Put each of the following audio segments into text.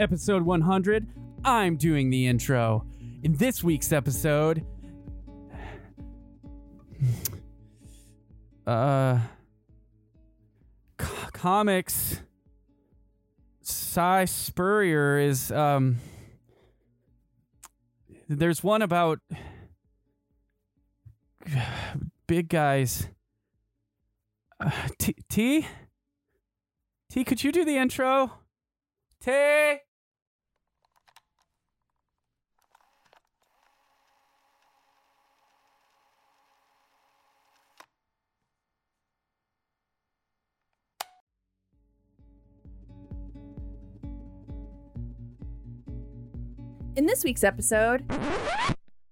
episode 100. I'm doing the intro. In this week's episode, uh, co- comics. Si Spurrier is um. There's one about big guys. Uh, T T T, could you do the intro? T. In this week's episode,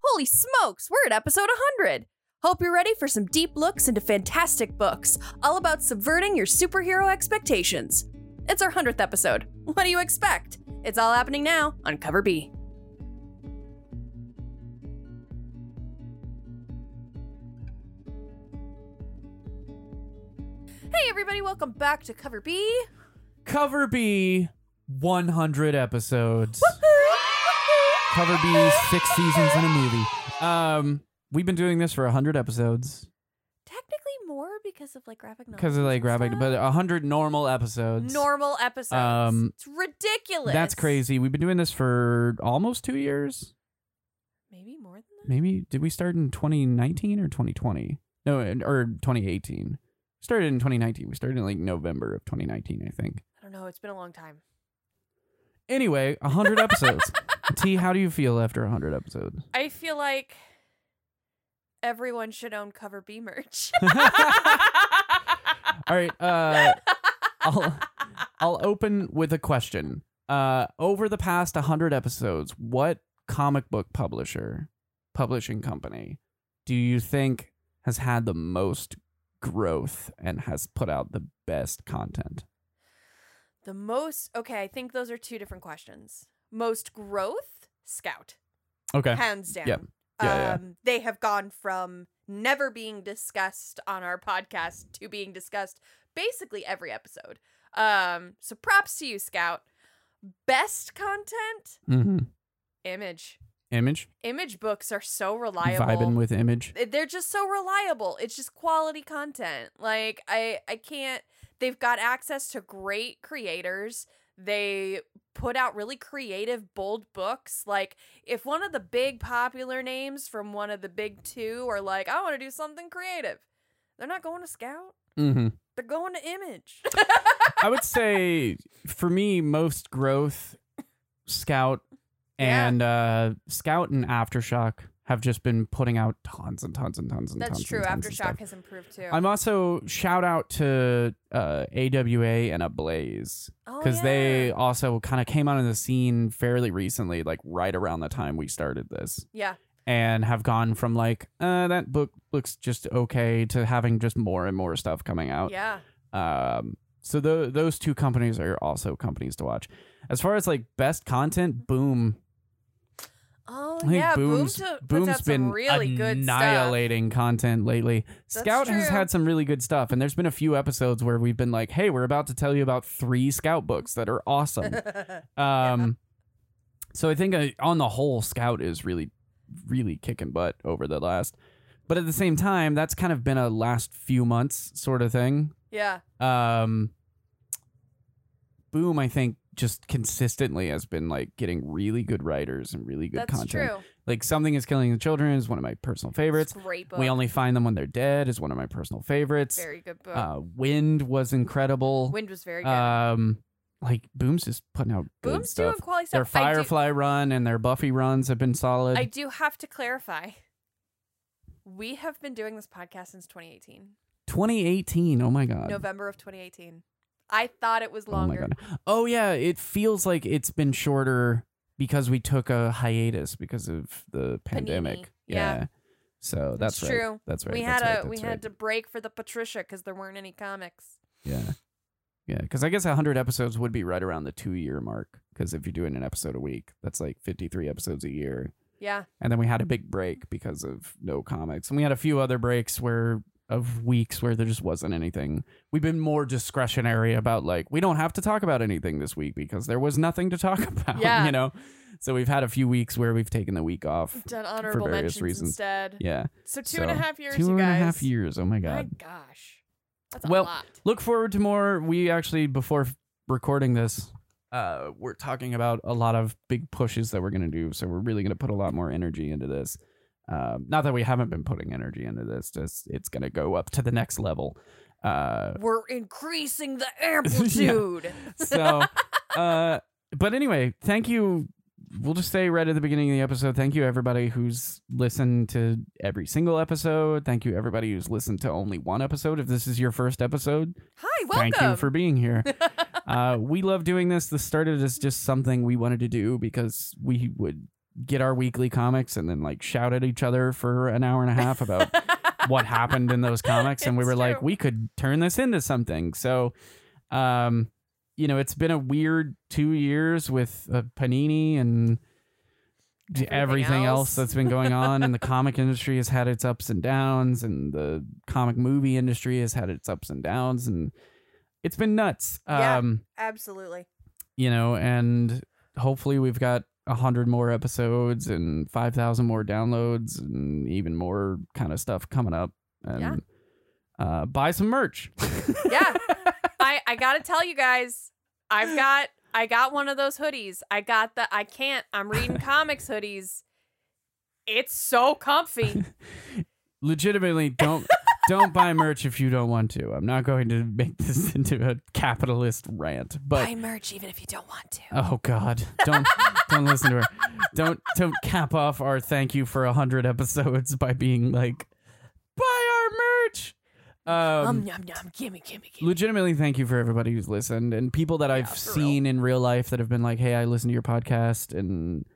holy smokes, we're at episode 100. Hope you're ready for some deep looks into fantastic books, all about subverting your superhero expectations. It's our 100th episode. What do you expect? It's all happening now on Cover B. Hey, everybody, welcome back to Cover B. Cover B, 100 episodes. Cover B, six seasons in a movie. Um, we've been doing this for 100 episodes Technically more because of like graphic novels. because of like graphic, stuff. but 100 normal episodes. normal episodes. Um, it's ridiculous. That's crazy. We've been doing this for almost two years. Maybe more than that. Maybe did we start in 2019 or 2020? No, or 2018. Started in 2019. We started in like November of 2019, I think. I don't know. It's been a long time. Anyway, 100 episodes. T, how do you feel after 100 episodes? I feel like everyone should own Cover B merch. All right, uh, I'll I'll open with a question. Uh, over the past 100 episodes, what comic book publisher, publishing company, do you think has had the most growth and has put out the best content? the most. Okay, I think those are two different questions. Most growth, Scout, Okay. hands down. Yep. Yeah, yeah. um, They have gone from never being discussed on our podcast to being discussed basically every episode. Um, so props to you, Scout. Best content, Mm-hmm. image. Image, Image books are so reliable. vibing with image. They're just so reliable. It's just quality content. Like I I can't they've got access to great creators. They put out really creative bold books. Like if one of the big popular names from one of the big 2 are like I want to do something creative. They're not going to Scout. Mm-hmm. They're going to Image. I would say for me, most growth, Scout Yeah. and uh, Scout and Aftershock have just been putting out tons and tons and tons and That's tons. true. And tons Aftershock has improved too. I'm also shout out to uh, AWA and Ablaze oh, because they also kind of came out of the scene fairly recently, like right around the time we started this, Yeah. and have gone from like uh, that book looks just okay to having just more and more stuff coming out. Yeah. Um, so tho- those two companies are also companies to watch. As far as like best content, Boom. Oh yeah, Boom Boom's, puts Boom's been some really good annihilating content lately. That's Scout has had some really good stuff, and there's been a few episodes where we've been like, "Hey, we're about to tell you about three Scout books that are awesome." um, so I think uh, on the whole, Scout is really, really kicking butt over the last. But at the same time, that's kind of been a last few months sort of thing. yeah. um boom i think just consistently has been like getting really good writers and really good That's content true. like something is killing the children is one of my personal favorites great book. we only find them when they're dead is one of my personal favorites very good book. uh wind was incredible Wind was very good. um like boom's just putting out good Boom's stuff doing quality their stuff. Do- firefly run and their buffy runs have been solid I do have to clarify. We have been doing this podcast since 2018, 2018 oh my god November of 2018. I thought it was longer. oh my god. Oh yeah it feels like it's been shorter because we took a hiatus because of the pandemic. yeah. so that's right. true. that's right. We that's had right, a we that's had to break for the Patricia because there weren't any comics. yeah. Yeah because i guess 100 episodes would be right around the two year mark because if you're doing an episode a week that's like 53 episodes a year. Yeah, and then we had a big break because of no comics. And we had a few other breaks where of weeks where there just wasn't anything. We've been more discretionary about like we don't have to talk about anything this week because there was nothing to talk about. Yeah. You know? So we've had a few weeks where we've taken the week off. We've done honorable various mentions reasons. instead. Yeah. So two and a half years, Two and a half years. Oh my god. My gosh, that's a Well, lot. Look forward to more. We actually before recording this, uh, we're talking about a lot of big pushes that we're gonna do. So we're really gonna put a lot more energy into this. Um, not that we haven't been putting energy into this, just it's gonna go up to the next level. Uh, We're increasing the amplitude. so, uh, but anyway, thank you. We'll just say right at the beginning of the episode, thank you everybody who's listened to every single episode. Thank you everybody who's listened to only one episode. If this is your first episode, Hi, welcome. thank you for being here. uh, we love doing this. This started as just something we wanted to do because we would get our weekly comics and then like shout at each other for an hour and a half about what happened in those comics and we It's were like we could turn this into something so um you know it's been a weird two years with uh, panini and Everything everything else else. that's been going on and the comic industry has had its ups and downs and the comic movie industry has had its ups and downs and it's been nuts Yeah. um Absolutely. you know and hopefully we've got a hundred more episodes and 5000 more downloads and even more kind of stuff coming up and Yeah. uh, buy some merch Yeah. I I gotta tell you guys, I've got I got one of those hoodies. I got the I can't. I'm reading comics hoodies. It's so comfy. legitimately don't don't buy merch if you don't want to i'm not going to make this into a capitalist rant but Buy merch even if you don't want to. oh god don't don't listen to her don't don't cap off our thank you for a hundred episodes by being like buy our merch um um, yum, yum, gimme, gimme, gimme. legitimately thank you for everybody who's listened and people that Yeah, I've for real. seen in real life that have been like, "Hey, I listened to your podcast and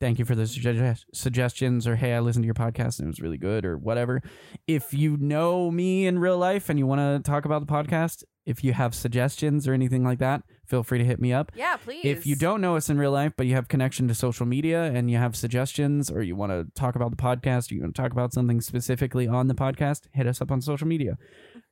thank you for the sugge- suggestions," or "Hey, I listened to your podcast and it was really good," or whatever. If you know me in real life and you want to talk about the podcast, if you have suggestions or anything like that, feel free to hit me up. Yeah, please. If you don't know us in real life, but you have connection to social media and you have suggestions or you want to talk about the podcast or you want to talk about something specifically on the podcast, hit us up on social media.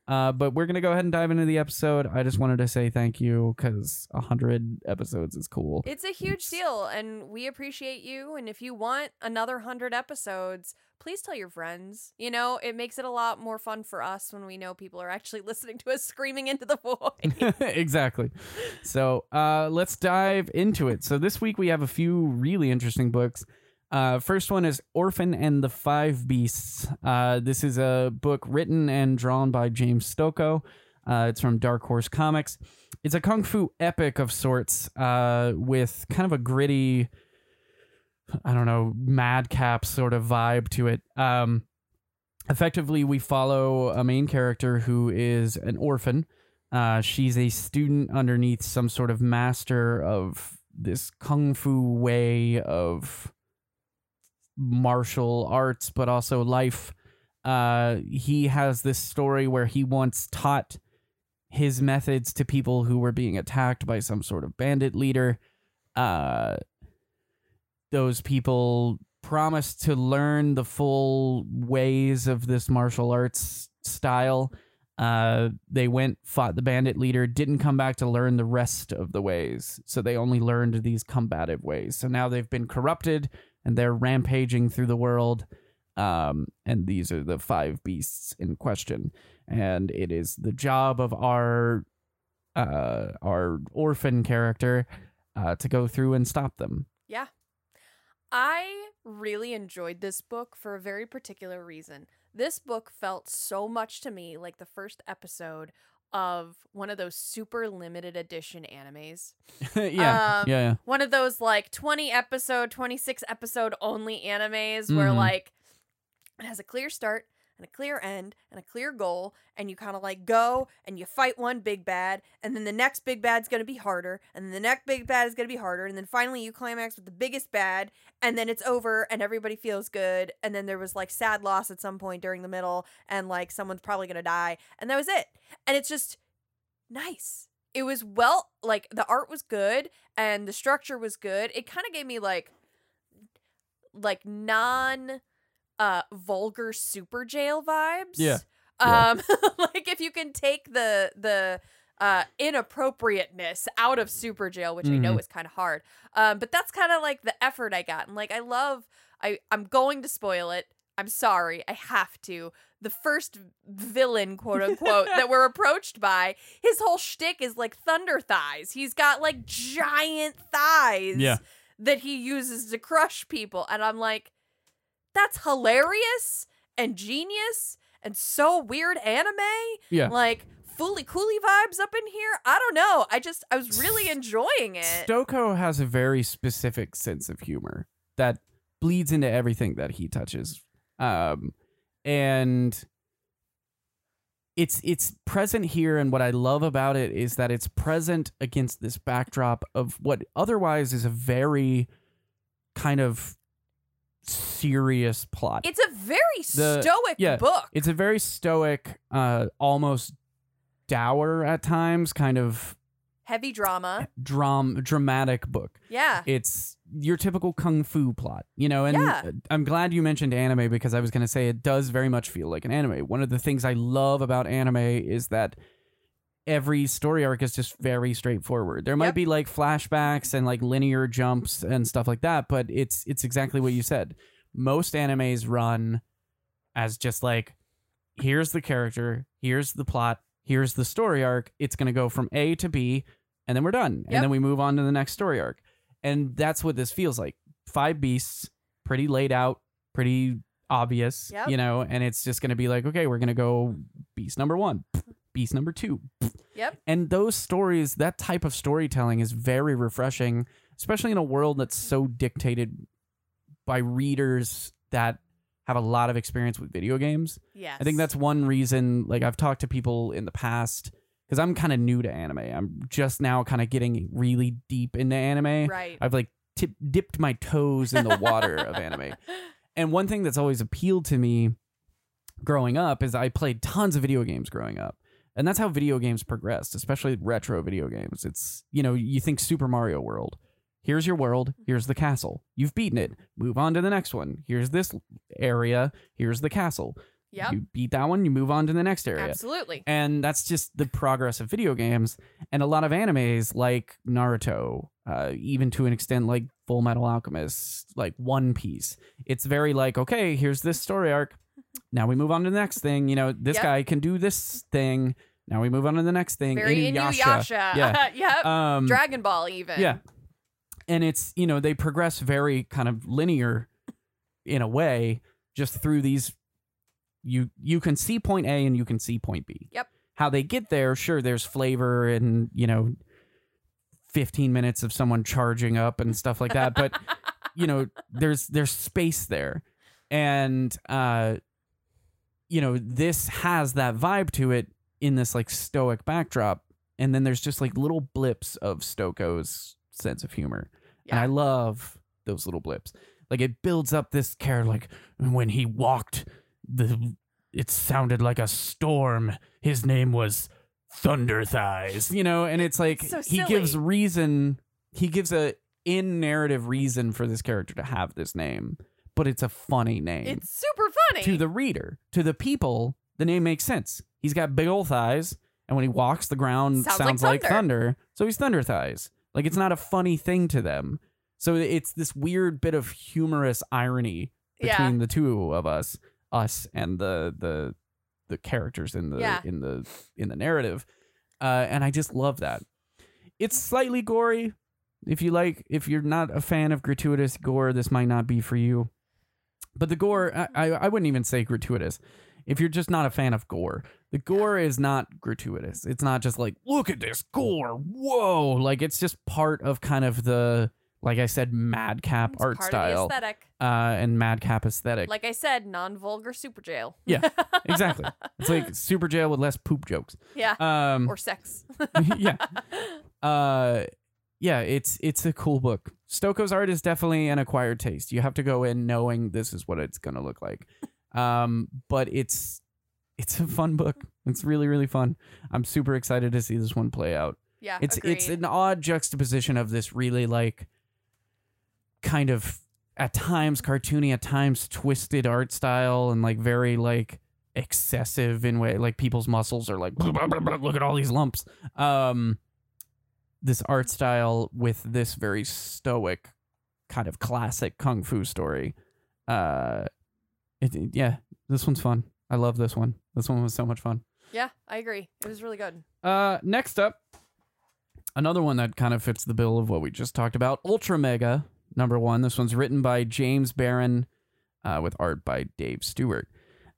Uh, but we're going to go ahead and dive into the episode. I just wanted to say thank you because 100 episodes is cool. It's a huge deal, and we appreciate you. And if you want another hundred episodes, please tell your friends. You know, it makes it a lot more fun for us when we know people are actually listening to us screaming into the void. exactly. So uh, let's dive into it. So this week we have a few really interesting books. Uh, first one is Orphan and the Five Beasts. Uh, this is a book written and drawn by James Stokoe. Uh, it's from Dark Horse Comics. It's a kung fu epic of sorts uh, with kind of a gritty, I don't know, madcap sort of vibe to it. Um, effectively, we follow a main character who is an orphan. Uh, she's a student underneath some sort of master of this kung fu way of martial arts, but also life. Uh, he has this story where he once taught his methods to people who were being attacked by some sort of bandit leader. Uh, those people promised to learn the full ways of this martial arts style. Uh, they went, fought the bandit leader, didn't come back to learn the rest of the ways. So they only learned these combative ways. So now they've been corrupted and they're rampaging through the world. Um, and these are the five beasts in question. And it is the job of our uh, our orphan character uh, to go through and stop them. Yeah. I really enjoyed this book for a very particular reason. This book felt so much to me like the first episode of one of those super limited edition animes. yeah, Um, yeah, yeah. One of those like 20 episode, 26 episode only animes where Mhm. like it has a clear start and a clear end and a clear goal and you kind of like go and you fight one big bad and then the next big bad's going to be harder and then the next big bad is going to be harder and then finally you climax with the biggest bad and then it's over and everybody feels good and then there was like sad loss at some point during the middle and like someone's probably going to die and that was it. And it's just nice. It was well like the art was good and the structure was good. It kind of gave me like like non uh vulgar Superjail vibes Yeah. Yeah. Um, like if you can take the the uh inappropriateness out of Superjail which i know Mhm. is kind of hard um but that's kind of like the effort i got and like i love i i'm going to spoil it i'm sorry i have to the first villain quote unquote that we're approached by his whole shtick is like thunder thighs he's got like giant thighs Yeah. that he uses to crush people and i'm like that's hilarious and genius and so weird anime Yeah. like Fooly Cooly vibes up in here. I don't know. I just I was really enjoying it. Stokoe has a very specific sense of humor that bleeds into everything that he touches. Um and it's it's present here and what I love about it is that it's present against this backdrop of what otherwise is a very kind of serious plot. It's a very The- stoic yeah, book. It's a very stoic, uh almost dour at times kind of Heavy drama. dram dramatic book. Yeah. it's your typical kung fu plot, you know. And Yeah. uh, I'm glad you mentioned anime because I was going to say it does very much feel like an anime. One of the things I love about anime is that every story arc is just very straightforward. There might Yep. be like flashbacks and like linear jumps and stuff like that, but it's it's exactly what you said. Most animes run as just like here's the character, here's the plot, here's the story arc. It's going to go from A to B and then we're done. Yep. And then we move on to the next story arc. And that's what this feels like. Five beasts, pretty laid out, pretty obvious, Yep. you know, and it's just going to be like, okay, we're going to go beast number 1, beast number 2. Yep. And those stories, that type of storytelling is very refreshing, especially in a world that's so dictated by readers that have a lot of experience with video games. Yes. I think that's one reason. Like I've talked to people in the past because I'm kind of new to anime. I'm just now kind of getting really deep into anime. right. I've like tip, dipped my toes in the water of anime. And one thing that's always appealed to me growing up is I played tons of video games growing up. And that's how video games progressed, especially retro video games. It's, you know, you think Super Mario World. Here's your world. Here's the castle. You've beaten it. Move on to the next one. Here's this area. Here's the castle. Yep. You beat that one, you move on to the next area. Absolutely. And that's just the progress of video games. And a lot of animes like Naruto, uh, even to an extent like Full Metal Alchemist, like One Piece. It's very like, okay, here's this story arc. Now we move on to the next thing. You know, this Yep. guy can do this thing. Now we move on to the next thing. Very Inuyasha. Inuyasha. Yeah. yep. Um, Dragon Ball even. yeah. And it's, you know, they progress very kind of linear in a way just through these you you can see point A and you can see point B. Yep. How they get there, sure there's flavor and, you know, 15 minutes of someone charging up and stuff like that, but you know, there's there's space there. And uh you know, this has that vibe to it in this like stoic backdrop and then there's just like little blips of Stokoe's sense of humor. And I love those little blips. Like it builds up this character like when he walked the it sounded like a storm. His name was Thunder Thighs, you know, and it's like So he gives reason he gives a in narrative reason for this character to have this name, but it's a funny name It's super funny. to the reader. To the people, the name makes sense. He's got big old thighs, and when he walks, the ground Sounds sounds, like like, thunder. So he's thunder thighs. Like it's not a funny thing to them. So it's this weird bit of humorous irony Yeah. between the two of us, us and the the the characters in the Yeah. in the in the narrative. Uh, and I just love that. It's slightly gory. If you like, if you're not a fan of gratuitous gore, this might not be for you. But the gore, I, I, I wouldn't even say gratuitous. If you're just not a fan of gore, the gore is not gratuitous. It's not just like, look at this gore. Whoa. Like, it's just part of kind of the, like I said, madcap It's art style aesthetic. uh, and madcap aesthetic. Like I said, non-vulgar Superjail. Yeah, exactly. It's like Superjail with less poop jokes. yeah. Um, or sex. yeah. Uh, yeah, it's it's a cool book. Stokoe's art is definitely an acquired taste. You have to go in knowing this is what it's gonna look like. Um, but it's it's a fun book. It's really really fun. I'm super excited to see this one play out. Yeah. It's it's an odd juxtaposition of this really like kind of at times cartoony, at times twisted art style, and like very like excessive in way like people's muscles are like look at all these lumps. Um, this art style with this very stoic kind of classic kung fu story. Uh, it, yeah, this one's fun. I love this one. This one was so much fun. Yeah, I agree. It was really good. Uh, next up, another one that kind of fits the bill of what we just talked about. Ultra Mega number one. This one's written by James Harren, uh, with art by Dave Stewart.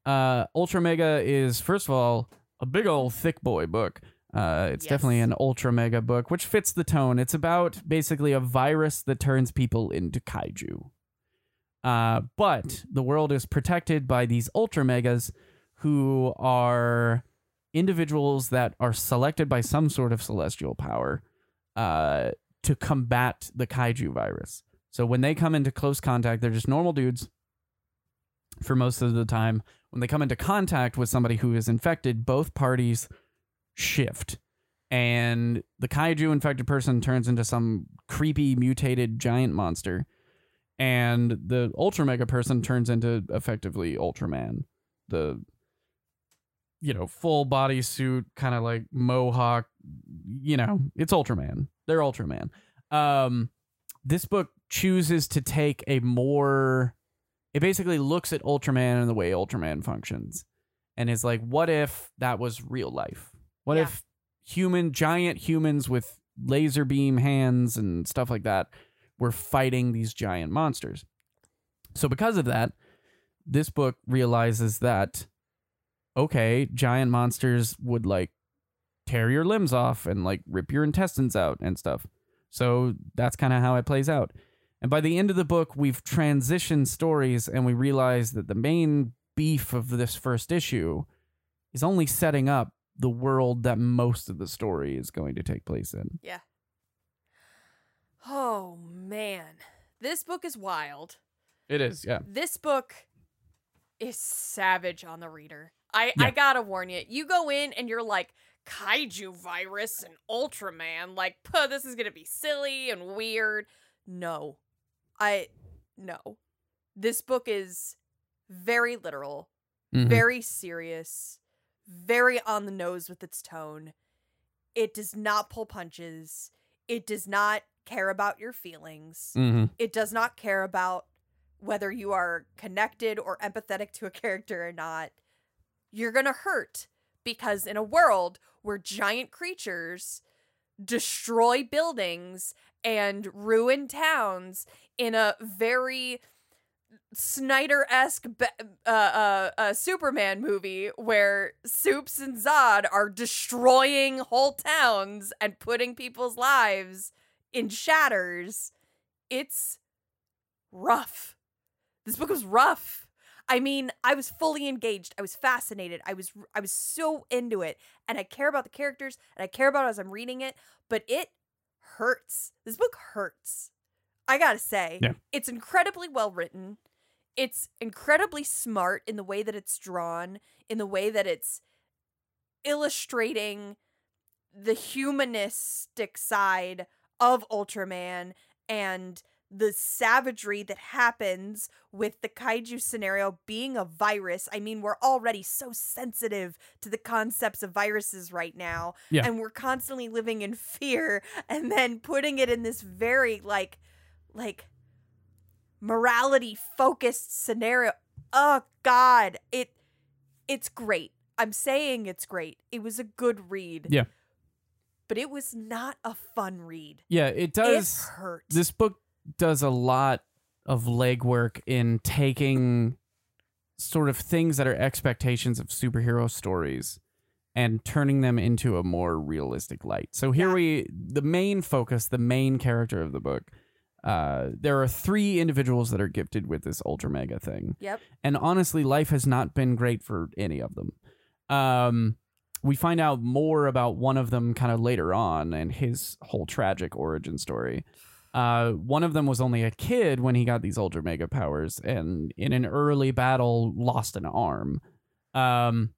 Uh, Ultra Mega is first of all a big old thick boy book. Uh, it's Yes. definitely an ultra mega book, which fits the tone. It's about basically a virus that turns people into kaiju. Uh, but the world is protected by these ultra megas who are individuals that are selected by some sort of celestial power uh, to combat the kaiju virus. So when they come into close contact, they're just normal dudes for most of the time. When they come into contact with somebody who is infected, both parties shift. And the kaiju infected person turns into some creepy mutated giant monster. And the ultra mega person turns into effectively Ultraman. The you know, full body suit, kind of like mohawk, you know, it's Ultraman. They're Ultraman. Um this book chooses to take a more it basically looks at Ultraman and the way Ultraman functions and is like what if that was real life? What Yeah. if human giant humans with laser beam hands and stuff like that were fighting these giant monsters? So because of that, this book realizes that okay, giant monsters would like tear your limbs off and like rip your intestines out and stuff. So that's kind of how it plays out. And by the end of the book, we've transitioned stories and we realize that the main beef of this first issue is only setting up the world that most of the story is going to take place in. Yeah. Oh man. This book is wild. It is, yeah. This book is savage on the reader. I Yeah. I got to warn you. You go in and you're like kaiju virus and Ultraman like, "Puh, this is going to be silly and weird." No. I no. This book is very literal, Mhm. very serious, very on the nose with its tone. It does not pull punches. It does not care about your feelings. Mhm. It does not care about whether you are connected or empathetic to a character or not. You're going to hurt because in a world where giant creatures destroy buildings and ruin towns in a very Snyder-esque uh, uh, uh, Superman movie where Supes and Zod are destroying whole towns and putting people's lives in shatters. It's rough. This book was rough. I mean, I was fully engaged. I was fascinated. I was I was so into it, and I care about the characters, and I care about as I'm reading it. But it hurts. This book hurts. I gotta say, Yeah. it's incredibly well written. It's incredibly smart in the way that it's drawn, in the way that it's illustrating the humanistic side of Ultraman and the savagery that happens with the kaiju scenario being a virus. I mean, we're already so sensitive to the concepts of viruses right now. Yeah. And we're constantly living in fear and then putting it in this very like like morality focused scenario. Oh god, it it's great. I'm saying it's great. It was a good read. Yeah. But it was not a fun read. Yeah, it does. It hurt. this book does a lot of legwork in taking sort of things that are expectations of superhero stories and turning them into a more realistic light. So here Yeah. we the main focus, the main character of the book. Uh, there are three individuals that are gifted with this ultra mega thing. Yep. And honestly, life has not been great for any of them. Um, we find out more about one of them kind of later on and his whole tragic origin story. Uh, one of them was only a kid when he got these ultra mega powers, and in an early battle, lost an arm. Um,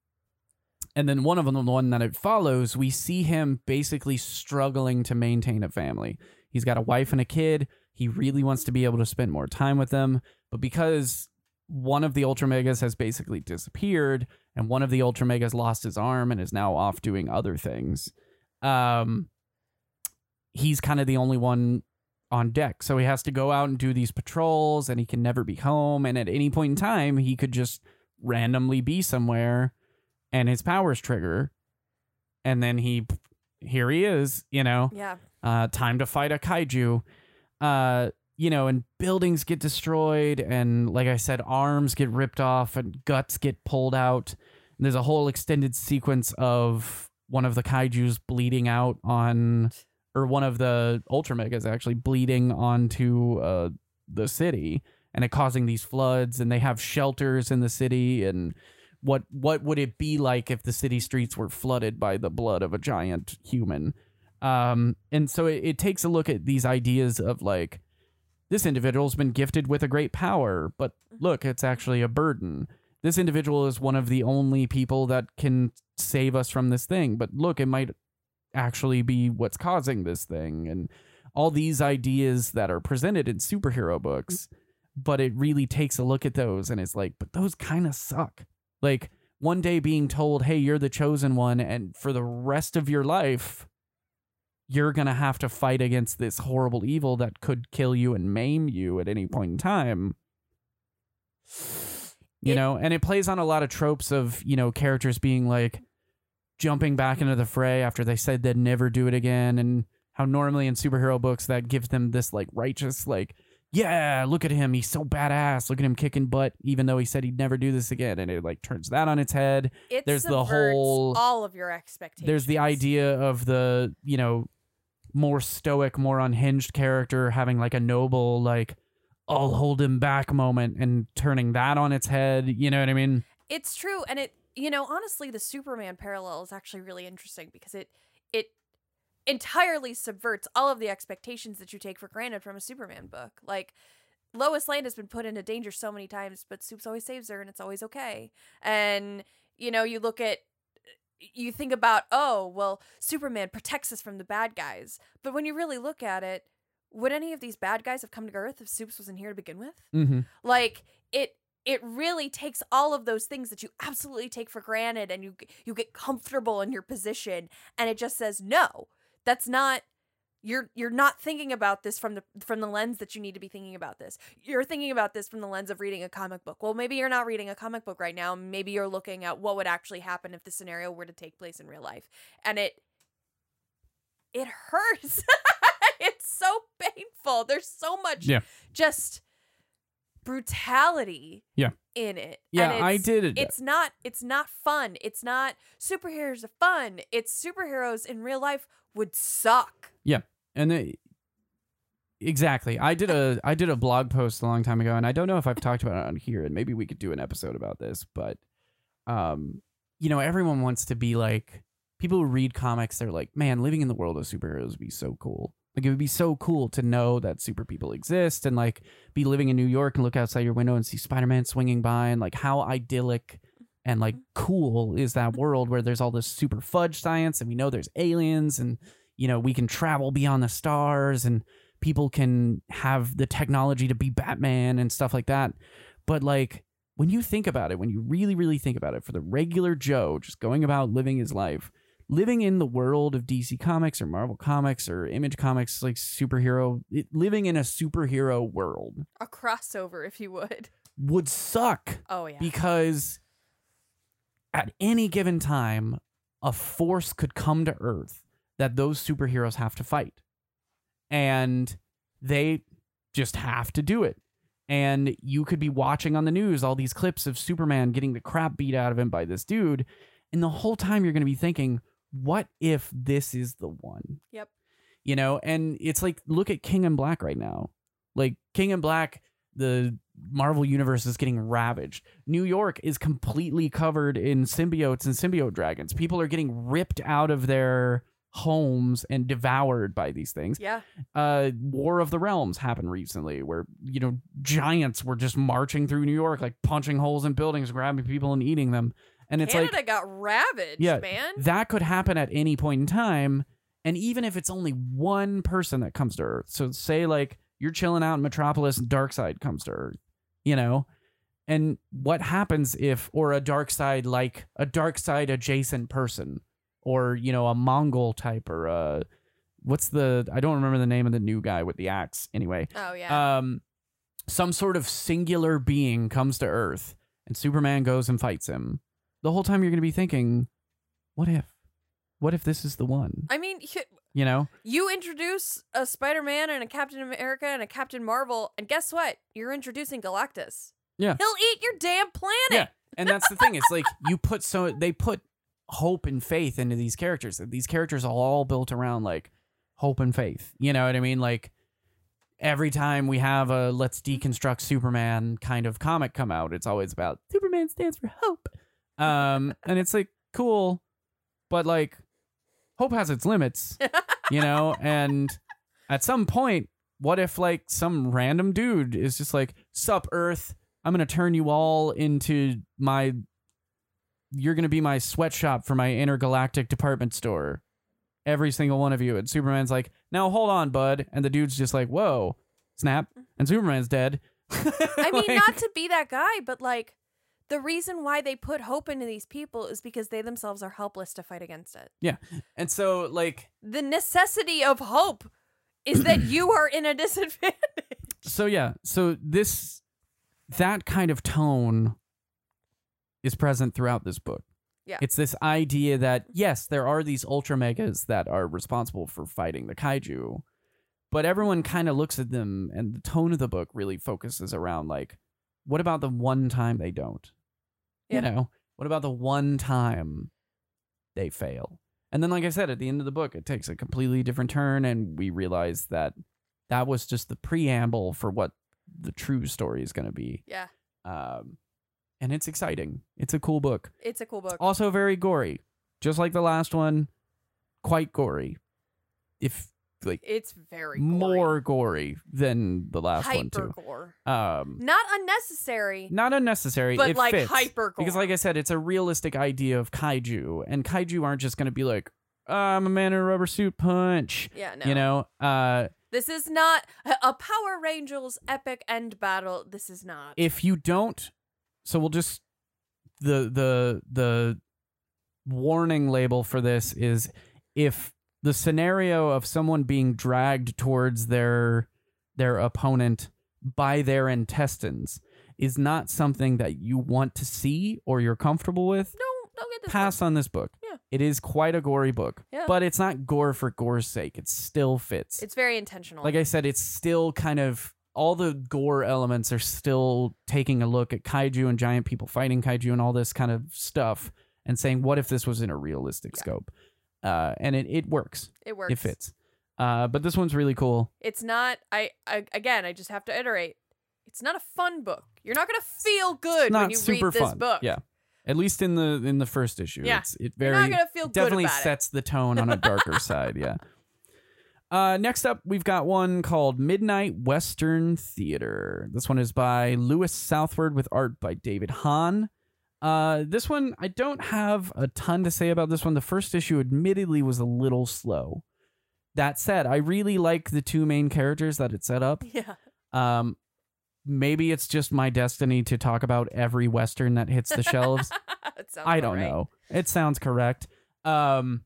and then one of them, the one that it follows, we see him basically struggling to maintain a family. He's got a wife and a kid. He really wants to be able to spend more time with them, but because one of the Ultra Megas has basically disappeared, and one of the Ultra Megas lost his arm and is now off doing other things. Um, he's kind of the only one on deck, so he has to go out and do these patrols, and he can never be home. And at any point in time, he could just randomly be somewhere, and his powers trigger, and then he, here he is, you know Yeah. uh, time to fight a kaiju. Uh, you know, and buildings get destroyed, and like I said, arms get ripped off and guts get pulled out. And there's a whole extended sequence of one of the kaiju's bleeding out on, or one of the Ultra Megas actually bleeding onto uh, the city, and it causing these floods. And they have shelters in the city, and what what would it be like if the city streets were flooded by the blood of a giant human? Um, and so it, it takes a look at these ideas of like, this individual's been gifted with a great power, but look, it's actually a burden. This individual is one of the only people that can save us from this thing, but look, it might actually be what's causing this thing. And all these ideas that are presented in superhero books, but it really takes a look at those and it's like, but those kind of suck. Like, one day being told, hey, you're the chosen one, and for the rest of your life, you're going to have to fight against this horrible evil that could kill you and maim you at any point in time. You It- know, and it plays on a lot of tropes of, you know, characters being like jumping back into the fray after they said they'd never do it again and how normally in superhero books that gives them this like righteous like yeah, look at him. He's so badass. Look at him kicking butt, even though he said he'd never do this again. And it like turns that on its head. It There's the whole- all of your expectations. There's the idea of the, you know, more stoic, more unhinged character having like a noble, like, I'll hold him back moment and turning that on its head. You know what I mean? It's true, and it you know honestly, the Superman parallel is actually really interesting because it it entirely subverts all of the expectations that you take for granted from a Superman book. Like Lois Lane has been put into danger so many times, but Supes always saves her, and it's always okay. And you know, you look at you think about, oh, well, Superman protects us from the bad guys. But when you really look at it, would any of these bad guys have come to Earth if Supes wasn't here to begin with? Mm-hmm. like it it really takes all of those things that you absolutely take for granted and you you get comfortable in your position and it just says no that's not you're you're not thinking about this from the from the lens that you need to be thinking about this. You're thinking about this from the lens of reading a comic book. Well maybe you're not reading a comic book right now. Maybe you're looking at what would actually happen if the scenario were to take place in real life. And it it hurts. It's so painful. There's so much Yeah. just brutality Yeah. in it. Yeah, I did it. it's not it's not fun. It's not superheroes are fun. It's superheroes in real life would suck Yeah. and it, exactly i did a i did a blog post a long time ago and i don't know if i've talked about it on here and maybe we could do an episode about this but um you know everyone wants to be like people who read comics they're like man living in the world of superheroes would be so cool like it would be so cool to know that super people exist and like be living in new york and look outside your window and see spider-man swinging by and like how idyllic and like mm-hmm. cool is that world where there's all this super fudge science and we know there's aliens and you know we can travel beyond the stars and people can have the technology to be batman and stuff like that. But like when you think about it when you really really think about it for the regular joe just going about living his life living in the world of dc comics or marvel comics or image comics like superhero it, living in a superhero world a crossover if you would. would suck oh yeah. because at any given time a force could come to earth that those superheroes have to fight. And they just have to do it. And you could be watching on the news all these clips of superman getting the crap beat out of him by this dude and the whole time you're going to be thinking what if this is the one? Yep. you know and it's like look at King in Black right now. Like King in Black the marvel universe is getting ravaged. New york is completely covered in symbiotes and symbiote dragons. People are getting ripped out of their homes and devoured by these things. Yeah. Uh war of the realms happened recently where you know giants were just marching through new york like punching holes in buildings grabbing people and eating them. And it's canada like got ravaged Yeah, man. that could happen at any point in time. And even if it's only one person that comes to earth so say like you're chilling out in metropolis and Side comes to earth you know? And what happens if or a Darkseid like a Darkseid adjacent person or you know a Mongul type or a what's the i don't remember the name of the new guy with the axe anyway. Oh yeah. um some sort of singular being comes to earth and superman goes and fights him. The whole time you're going to be thinking what if? What if this is the one? I mean, you know you introduce a Spider-Man and a Captain America and a Captain Marvel, and guess what? You're introducing Galactus. Yeah. He'll eat your damn planet. Yeah. and that's the thing it's like you put so they put hope and faith into these characters these characters are all built around like hope and faith you know what i mean like every time we have a let's deconstruct superman kind of comic come out it's always about superman stands for hope um and it's like cool but like hope has its limits you know? And at some point what if like some random dude is just like sup earth i'm gonna turn you all into my you're gonna be my sweatshop for my intergalactic department store every single one of you. And superman's like now hold on bud. And the dude's just like whoa snap. Mm-hmm. And superman's dead. I mean, Like, not to be that guy, but like the reason why they put hope into these people is because they themselves are helpless to fight against it. Yeah. And so like The necessity of hope is that you are in a disadvantage. so yeah so this that kind of tone is present throughout this book Yeah. it's this idea that yes there are these ultra megas that are responsible for fighting the kaiju but everyone kind of looks at them and the tone of the book really focuses around like what about the one time they don't Yeah. you know what about the one time they fail? And then like i said at the end of the book it takes a completely different turn and we realize that that was just the preamble for what the true story is going to be. Yeah, um, and it's exciting. It's a cool book. It's a cool book. also very gory. Just like the last one quite gory. If like It's very gory. more gory than the last one too gore. um Not unnecessary, not unnecessary but it like fits. hyper gore. because like i said it's a realistic idea of kaiju and kaiju aren't just going to be like "Oh, i'm a man in a rubber suit punch yeah, no. you know uh this is not a a Power Rangers epic end battle. This is not. if you don't so we'll just the the the warning label for this is if the scenario of someone being dragged towards their their opponent by their intestines is not something that you want to see or you're comfortable with don't don't get this. pass on this book Yeah. it is quite a gory book Yeah. but it's not gore for gore's sake it still fits It's very intentional. like I said, it's still kind of all the gore elements are still taking a look at kaiju and giant people fighting kaiju and all this kind of stuff and saying, what if this was in a realistic Yeah. scope? Uh, and it, it works. it works. It fits. Uh, but this one's really cool. It's not. I, I again. I just have to iterate. It's not a fun book. You're not gonna feel good when you super read this fun. book. Yeah. At least in the in the first issue. Yeah. It's it You're very not gonna feel good definitely about it. sets the tone on a darker side. Yeah. Uh, next up, we've got one called Midnight Western Theater. This one is by Lewis Southward with art by David Hahn. Uh, this one, I don't have a ton to say about this one. The first issue, admittedly, was a little slow. That said, I really like the two main characters that it set up. Yeah. Um, maybe it's just my destiny to talk about every Western that hits the shelves. I don't right. know. It sounds correct. Um,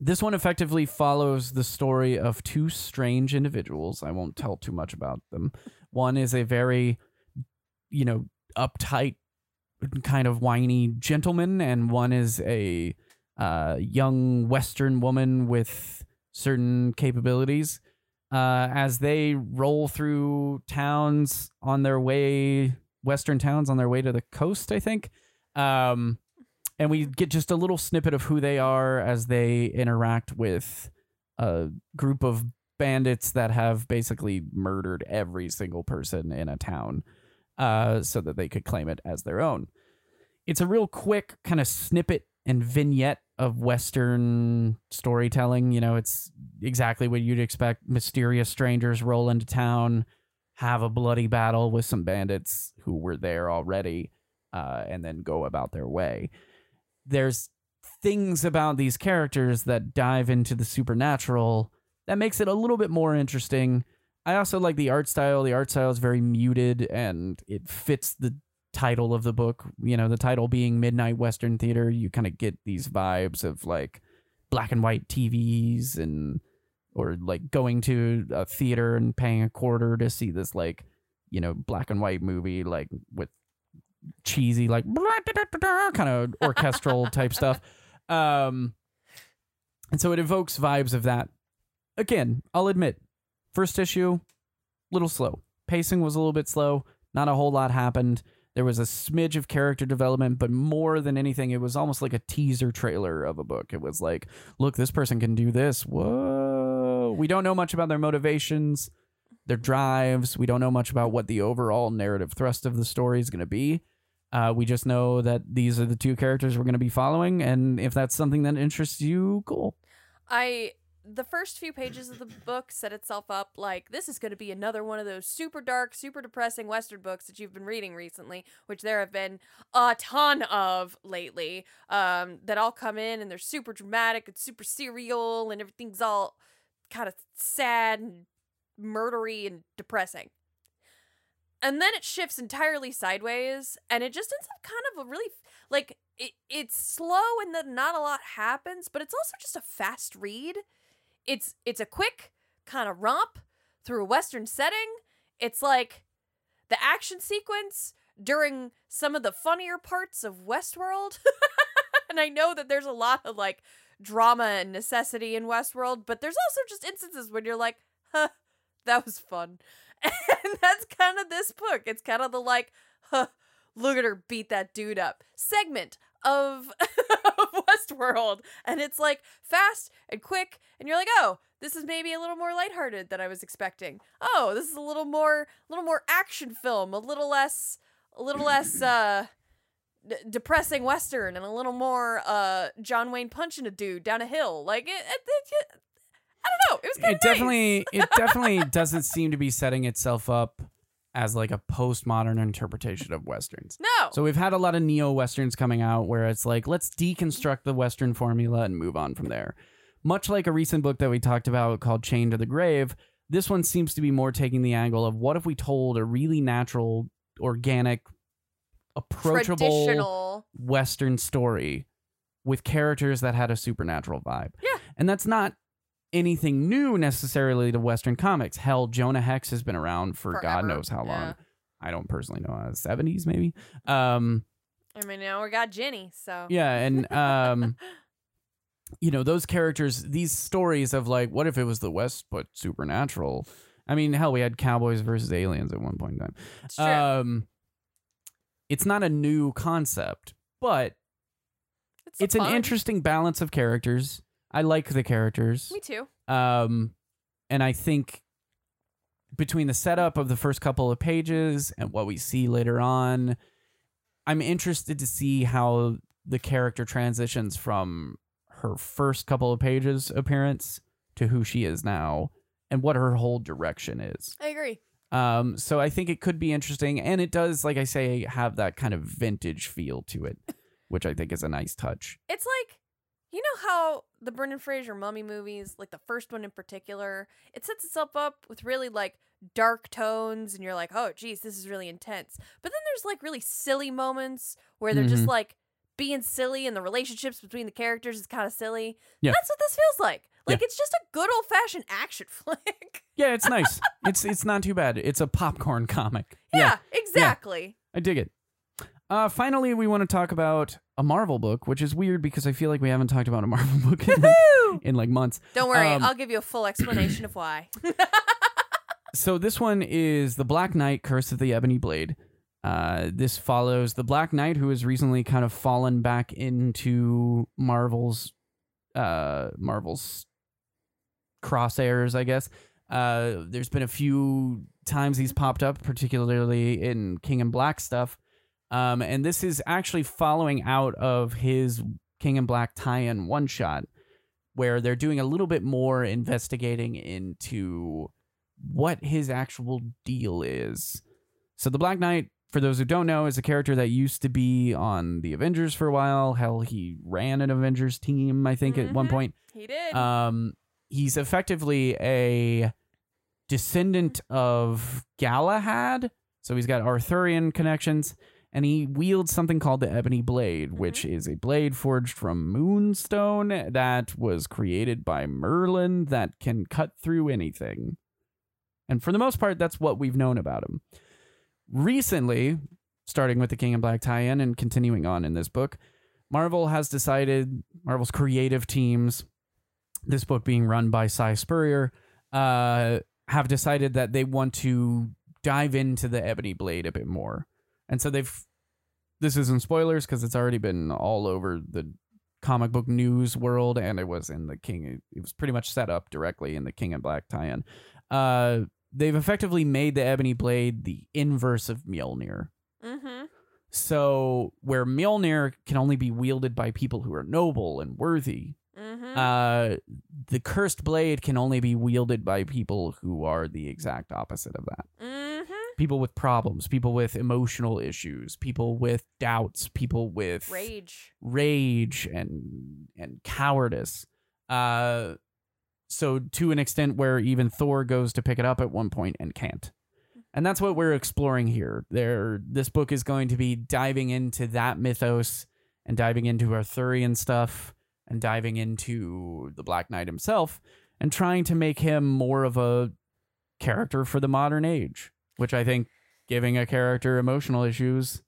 this one effectively follows the story of two strange individuals. I won't tell too much about them. One is a very, you know, uptight, kind of whiny gentleman, and one is a uh, young Western woman with certain capabilities. Uh, as they roll through towns on their way, Western towns on their way to the coast, I think. Um, and we get just a little snippet of who they are as they interact with a group of bandits that have basically murdered every single person in a town uh, so that they could claim it as their own. It's a real quick kind of snippet and vignette of Western storytelling. You know, it's exactly what you'd expect. Mysterious strangers roll into town, have a bloody battle with some bandits who were there already, uh, and then go about their way. There's things about these characters that dive into the supernatural that makes it a little bit more interesting. I also like the art style. The art style is very muted and it fits the title of the book. You know, the title being Midnight Western Theater. You kind of get these vibes of like black and white TVs and or like going to a theater and paying a quarter to see this like you know black and white movie like with cheesy like kind of orchestral type stuff um and so it evokes vibes of that again i'll admit first issue little slow. Pacing was a little bit slow. Not a whole lot happened. There was a smidge of character development but more than anything it was almost like a teaser trailer of a book. It was like look this person can do this. Whoa. We don't know much about their motivations their drives. We don't know much about what the overall narrative thrust of the story is going to be. Uh, we just know that these are the two characters we're going to be following, and if that's something that interests you, cool. I the first few pages of the book set itself up like this is going to be another one of those super dark, super depressing western books that you've been reading recently, which there have been a ton of lately. Um, that all come in and they're super dramatic and super serial, and everything's all kind of sad and murdery and depressing and then it shifts entirely sideways and it just ends up kind of a really like it, it's slow and then not a lot happens but it's also just a fast read it's it's a quick kind of romp through a western setting. It's like the action sequence during some of the funnier parts of westworld. And i know that there's a lot of like drama and necessity in westworld but there's also just instances when you're like huh that was fun. And that's kind of this book. It's kind of the like, huh, look at her beat that dude up. Segment of, of Westworld. And it's like fast and quick. And you're like, oh, this is maybe a little more lighthearted than I was expecting. Oh, this is a little more, a little more action film, a little less, a little less, uh, d- depressing western and a little more uh John Wayne punching a dude down a hill. Like it, it, it, I don't know. It was kind it of nice. definitely it definitely doesn't seem to be setting itself up as like a postmodern interpretation of westerns. No. So we've had a lot of neo westerns coming out where it's like let's deconstruct the western formula and move on from there. Much like a recent book that we talked about called Chained to the Grave, this one seems to be more taking the angle of what if we told a really natural, organic, approachable western story with characters that had a supernatural vibe. Yeah. And that's not anything new necessarily to western comics. Hell, Jonah Hex has been around for God knows how long. Yeah. I don't personally know, uh, 70s maybe. Um I mean, now we got Jenny, so yeah, and um you know, those characters, these stories of like what if it was the west but supernatural? I mean, hell, we had cowboys versus aliens at one point in time. it's true. Um it's not a new concept, but it's an fun. interesting balance of characters. I like the characters. Me too. Um, and I think between the setup of the first couple of pages and what we see later on, I'm interested to see how the character transitions from her first couple of pages appearance to who she is now and what her whole direction is. I agree. Um, so I think it could be interesting, and it does, like I say, have that kind of vintage feel to it, which I think is a nice touch. It's like you know how the Brendan Fraser mummy movies, like the first one in particular, it sets itself up with really like dark tones and you're like, "Oh, geez, this is really intense." But then there's like really silly moments where they're just Mhm. like being silly and the relationships between the characters is kind of silly. Yeah. That's what this feels like. Like it's just a good old-fashioned action flick. Yeah, it's nice. it's it's not too bad. It's a popcorn comic. yeah, exactly. I dig it. Uh, finally, we want to talk about a Marvel book, which is weird because I feel like we haven't talked about a Marvel book in like, in like months. Don't worry, Um, I'll give you a full explanation of why. So this one is the Black Knight: Curse of the Ebony Blade. Uh, this follows the Black Knight, who has recently kind of fallen back into Marvel's uh, Marvel's crosshairs, I guess. Uh, there's been a few times he's popped up, particularly in King in Black stuff. Um, and this is actually following out of his King in Black tie-in one shot, where they're doing a little bit more investigating into what his actual deal is. So the Black Knight, for those who don't know, is a character that used to be on the Avengers for a while. Hell, he ran an Avengers team, I think, at one Mhm. point. he did. Um, he's effectively a descendant of Galahad, so he's got Arthurian connections, and he wields something called the Ebony Blade, which is a blade forged from moonstone that was created by Merlin that can cut through anything. And for the most part, that's what we've known about him. Recently, starting with the King in Black tie-in and continuing on in this book, Marvel has decided, Marvel's creative teams, this book being run by Si Spurrier, uh, have decided that they want to dive into the Ebony Blade a bit more. And so they've, this isn't spoilers because it's already been all over the comic book news world and it was in the King, it was pretty much set up directly in the King in Black tie in. Uh, they've effectively made the Ebony Blade the inverse of Mjolnir. Mm-hmm. So where Mjolnir can only be wielded by people who are noble and worthy, Mm-hmm. uh, the cursed blade can only be wielded by people who are the exact opposite of that. mm-hmm. People with problems, people with emotional issues, people with doubts, people with Rage. rage and and cowardice. Uh, so to an extent where even Thor goes to pick it up at one point and can't. And that's what we're exploring here. There this book is going to be diving into that mythos and diving into Arthurian stuff and diving into the Black Knight himself and trying to make him more of a character for the modern age, which I think giving a character emotional issues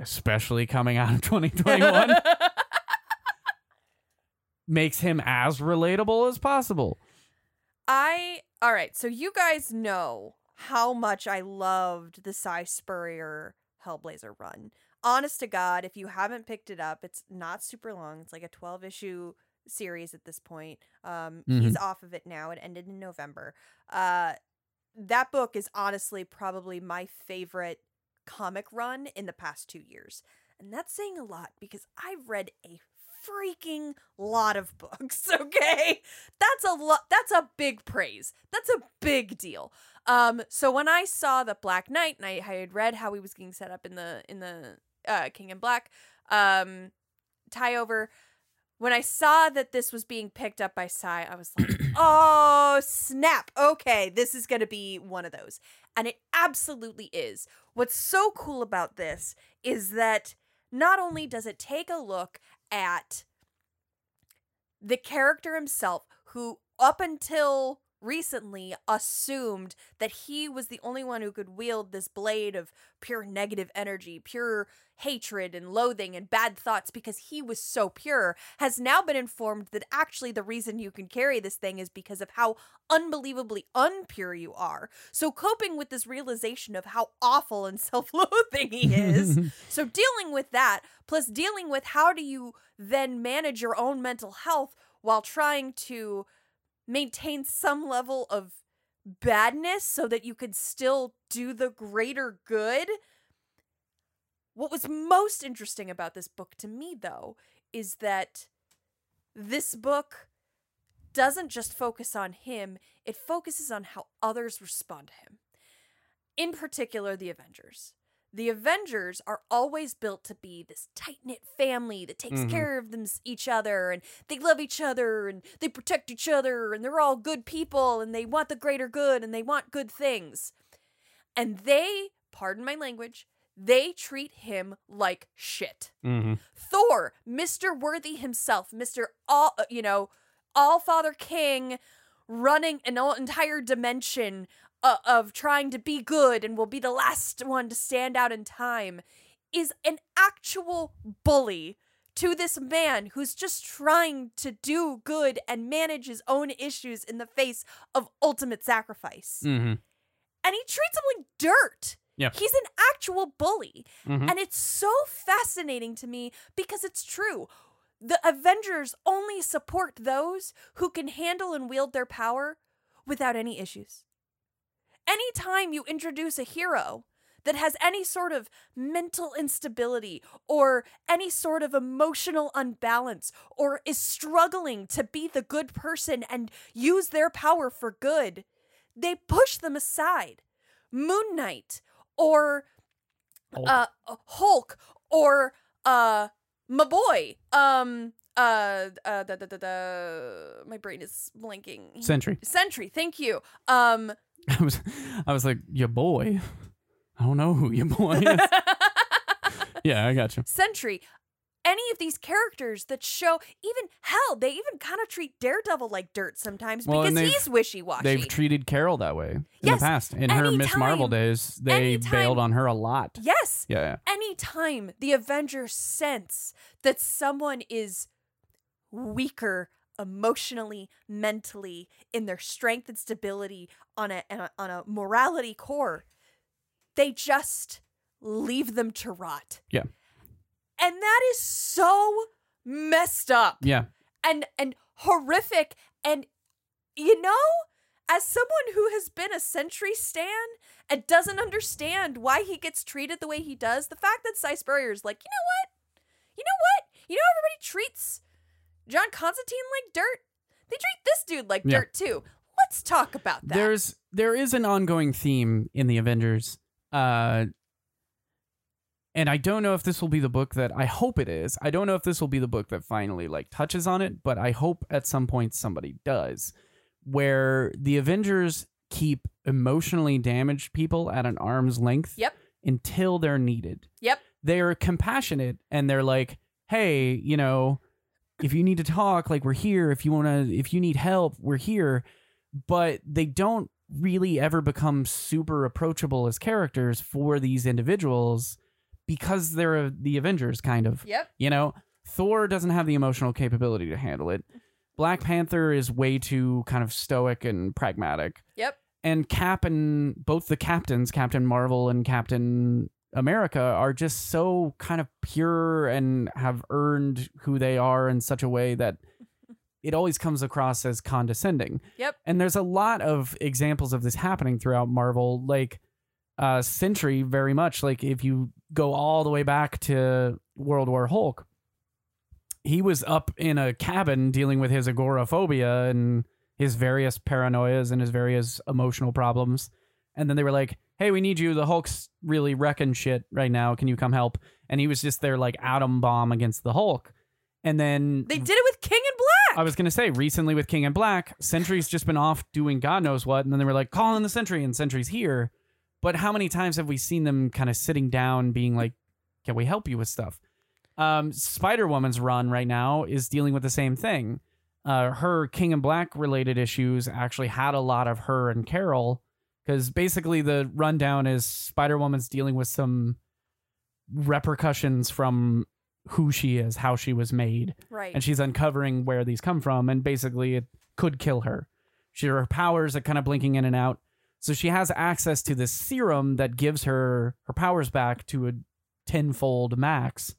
especially coming out of 2021 makes him as relatable as possible. I all right. So you guys know how much I loved the Si Spurrier Hellblazer run. Honest to God, if you haven't picked it up, it's not super long. It's like a twelve issue series at this point. Um, he's off of it now. It ended in November. Uh, that book is honestly probably my favorite comic run in the past two years, and that's saying a lot because I've read a freaking lot of books okay? That's a lot that's a big praise. That's a big deal. Um so when i saw the black knight and i, had read how he was getting set up in the in the uh king in black um tie over when i saw that this was being picked up by Si, i was like oh snap. Okay this is gonna be one of those. And it absolutely is. What's so cool about this is that not only does it take a look at the character himself who up until recently assumed that he was the only one who could wield this blade of pure negative energy, pure hatred and loathing and bad thoughts because he was so pure, has now been informed that actually the reason you can carry this thing is because of how unbelievably unpure you are. So, coping with this realization of how awful and self loathing he is, so dealing with that, plus dealing with how do you then manage your own mental health while trying to maintain some level of badness so that you could still do the greater good. What was most interesting about this book to me, though, is that this book doesn't just focus on him, it focuses on how others respond to him. In particular, the Avengers. The Avengers are always built to be this tight knit family that takes Mhm. care of them each other and they love each other and they protect each other and they're all good people and they want the greater good and they want good things. And they, pardon my language, they treat him like shit. Mm-hmm. Thor, Mr. Worthy himself, Mr. All, uh, you know, All Father King running an entire dimension uh, of trying to be good and will be the last one to stand out in time is an actual bully to this man who's just trying to do good and manage his own issues in the face of ultimate sacrifice. Mm-hmm. And he treats him like dirt. Yeah. He's an actual bully. Mhm. And it's so fascinating to me because it's true. The Avengers only support those who can handle and wield their power without any issues. Anytime you introduce a hero that has any sort of mental instability or any sort of emotional unbalance or is struggling to be the good person and use their power for good, they push them aside. Moon Knight or Hulk. uh Hulk or uh my boy um uh uh da, da, da, da, my brain is blinking Sentry. Sentry thank you um I was, I was like, your boy. I don't know who your boy is. yeah, I got you. Sentry, any of these characters that show even hell, they even kind of treat Daredevil like dirt sometimes Well, because he's wishy washy. They've treated Carol that way in Yes, the past. In her Miss Marvel days, they anytime- bailed on her a lot. yes, Yeah, anytime the Avengers sense that someone is weaker emotionally, mentally, in their strength and stability on a, on a morality core, they just leave them to rot. Yeah. And that is so messed up Yeah. and and horrific and you know as someone who has been a sentry stan and doesn't understand why he gets treated the way he does the fact that Si is like you know what you know what you know everybody treats John Constantine like dirt they treat this dude like Yeah. dirt too let's talk about that There's there is an ongoing theme in the Avengers. Uh and I don't know if this will be the book that I hope it is. I don't know if this will be the book that finally like touches on it, but I hope at some point somebody does. Where the Avengers keep emotionally damaged people at an arm's length Yep. until they're needed. Yep. They're compassionate and they're like, "Hey, you know, if you need to talk, like we're here. If you want to if you need help, we're here." But they don't really ever become super approachable as characters for these individuals because they're the Avengers kind of. yep You know, Thor doesn't have the emotional capability to handle it. Black Panther is way too kind of stoic and pragmatic. yep And Cap and both the captains, Captain Marvel and Captain America, are just so kind of pure and have earned who they are in such a way that it always comes across as condescending. Yep. And there's a lot of examples of this happening throughout Marvel, like uh Sentry very much. Like if you go all the way back to World War Hulk, he was up in a cabin dealing with his agoraphobia and his various paranoias and his various emotional problems. And then they were like, "Hey, we need you. The Hulk's really wrecking shit right now. Can you come help?" And he was just there like atom bomb against the Hulk. And then they did it with King in Black I was gonna say recently with King in Black, Sentry's just been off doing God knows what, and then they were like, "Call in the Sentry," and Sentry's here. But how many times have we seen them kind of sitting down, being like, "Can we help you with stuff?" Um, Spider Woman's run right now is dealing with the same thing. Uh, her King and Black related issues actually had a lot of her and Carol, because basically the rundown is Spider Woman's dealing with some repercussions from who she is, how she was made. Right. And she's uncovering where these come from and basically it could kill her. She her powers are kind of blinking in and out. So she has access to this serum that gives her her powers back to a tenfold max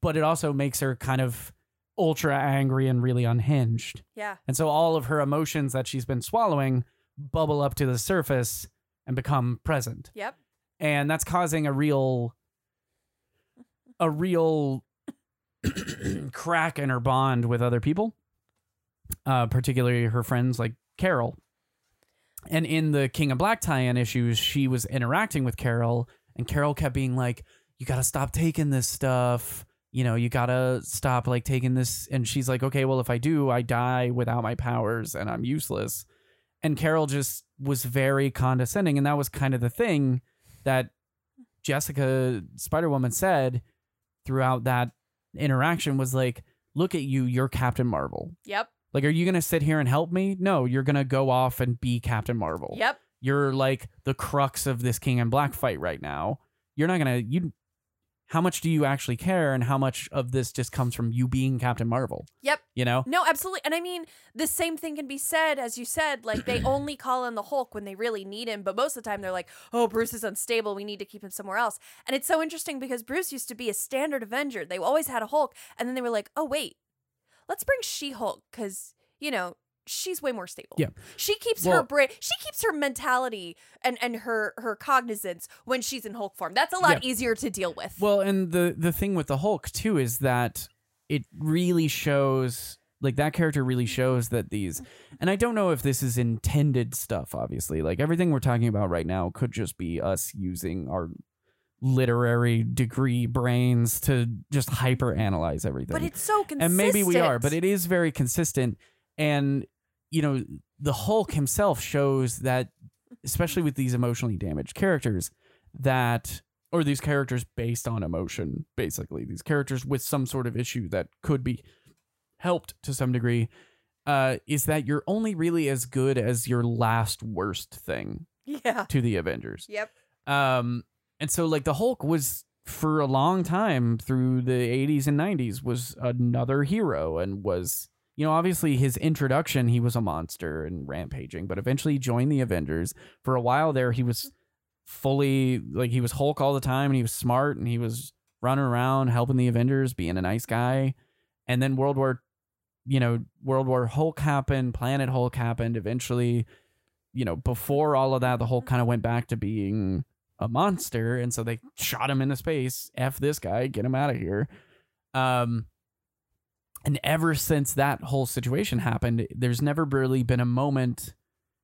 but it also makes her kind of ultra angry and really unhinged. Yeah. And so all of her emotions that she's been swallowing bubble up to the surface and become present. Yep. And that's causing a real a real crack in her bond with other people uh particularly her friends like carol. And in the king in black tie-in issues she was interacting with carol and carol kept being like you gotta stop taking this stuff. You know you gotta stop like taking this and she's like okay well if i do i die without my powers and i'm useless and carol just was very condescending and that was kind of the thing that Jessica Spider Woman said throughout that interaction was like, "Look at you, you're Captain Marvel. yep Like, are you gonna sit here and help me? No, you're gonna go off and be Captain Marvel. yep You're like the crux of this King in Black fight right now. You're not gonna you. How much do you actually care, and how much of this just comes from you being Captain Marvel? Yep. You know. No, absolutely. And I mean, the same thing can be said, as you said, like they only call in the Hulk when they really need him. But most of the time they're like, oh, Bruce is unstable. We need to keep him somewhere else. And it's so interesting because Bruce used to be a standard Avenger. They always had a Hulk. And then they were like, oh, wait, let's bring She Hulk because, you know, she's way more stable. Yeah. She keeps her Well- brain, she keeps her mentality and, and her, her cognizance when she's in Hulk form. That's a lot easier to deal with. Well, and the the thing with the Hulk too is that it really shows like that character really shows that these and I don't know if this is intended stuff obviously. Like everything we're talking about right now could just be us using our literary degree brains to just hyper analyze everything but it's so consistent. and maybe we are but it is very consistent and you know the hulk himself shows that especially with these emotionally damaged characters that or these characters based on emotion, basically. These characters with some sort of issue that could be helped to some degree, uh, is that you're only really as good as your last worst thing Yeah. to the Avengers. Yep. Um, and so like the Hulk was for a long time through the 80s and 90s was another hero and was you know obviously his introduction he was a monster and rampaging but eventually he joined the Avengers. For a while there he was fully like he was Hulk all the time and he was smart and he was running around helping the Avengers being a nice guy. And then World War you know World War Hulk happened Planet Hulk happened eventually you know before all of that the Hulk kind of went back to being a monster and so they shot him into space. F this guy get him out of here. Um and ever since that whole situation happened there's never really been a moment